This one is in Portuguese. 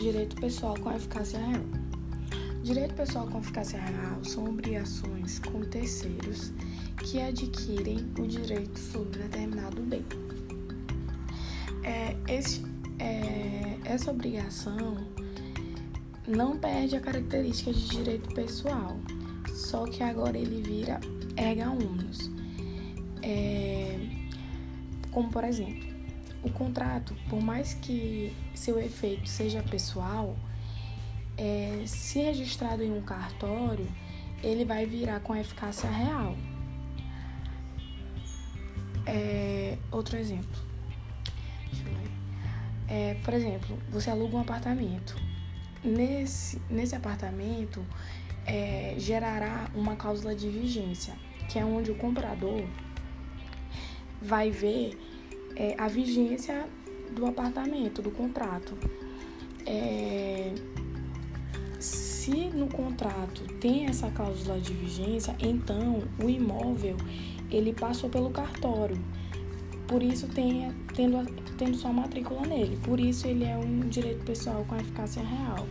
direito pessoal com eficácia real. Direito pessoal com eficácia real são obrigações com terceiros que adquirem o direito sobre determinado bem. É, esse, é, essa obrigação não perde a característica de direito pessoal, só que agora ele vira erga omnes. É, como por exemplo, o contrato, por mais que seu efeito seja pessoal, é, se registrado em um cartório, ele vai virar com eficácia real. É, outro exemplo. É, por exemplo, você aluga um apartamento. Nesse, nesse apartamento é, gerará uma cláusula de vigência, que é onde o comprador vai ver é, a vigência do apartamento, do contrato. É, se no contrato tem essa cláusula de vigência, então o imóvel ele passou pelo cartório. Por isso tem tendo, tendo sua matrícula nele. Por isso ele é um direito pessoal com eficácia real.